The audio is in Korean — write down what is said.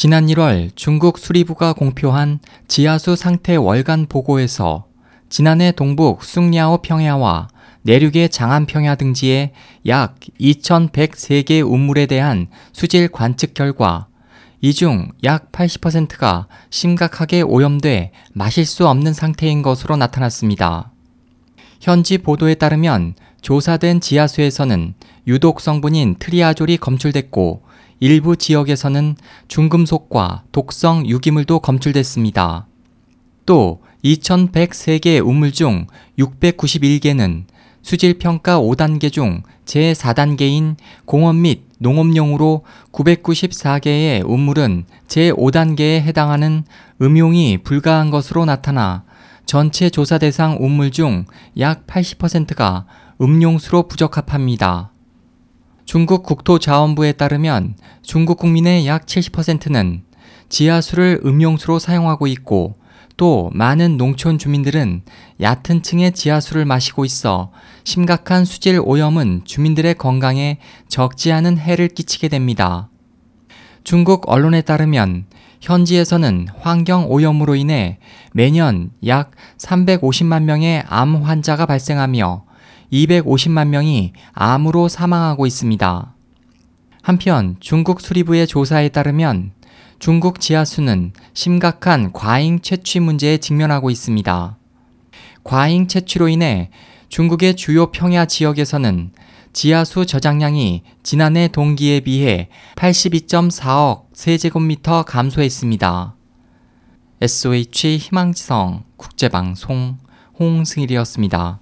지난 1월 중국 수리부가 공표한 지하수 상태 월간 보고에서 지난해 동북 숭랴오 평야와 내륙의 장안 평야 등지에 약 2,103개 우물에 대한 수질 관측 결과 이 중 약 80%가 심각하게 오염돼 마실 수 없는 상태인 것으로 나타났습니다. 현지 보도에 따르면 조사된 지하수에서는 유독 성분인 트리아졸이 검출됐고 일부 지역에서는 중금속과 독성 유기물도 검출됐습니다. 또 2103개 우물 중 691개는 수질평가 5단계 중 제4단계인 공업 및 농업용으로 994개의 우물은 제5단계에 해당하는 음용이 불가한 것으로 나타나 전체 조사 대상 우물 중 약 80%가 음용수로 부적합합니다. 중국 국토자원부에 따르면 중국 국민의 약 70%는 지하수를 음용수로 사용하고 있고 또 많은 농촌 주민들은 얕은 층의 지하수를 마시고 있어 심각한 수질 오염은 주민들의 건강에 적지 않은 해를 끼치게 됩니다. 중국 언론에 따르면 현지에서는 환경 오염으로 인해 매년 약 350만 명의 암 환자가 발생하며 250만 명이 암으로 사망하고 있습니다. 한편 중국 수리부의 조사에 따르면 중국 지하수는 심각한 과잉 채취 문제에 직면하고 있습니다. 과잉 채취로 인해 중국의 주요 평야 지역에서는 지하수 저장량이 지난해 동기에 비해 82.4억 세제곱미터 감소했습니다. SOH 희망지성 국제방송 홍승일이었습니다.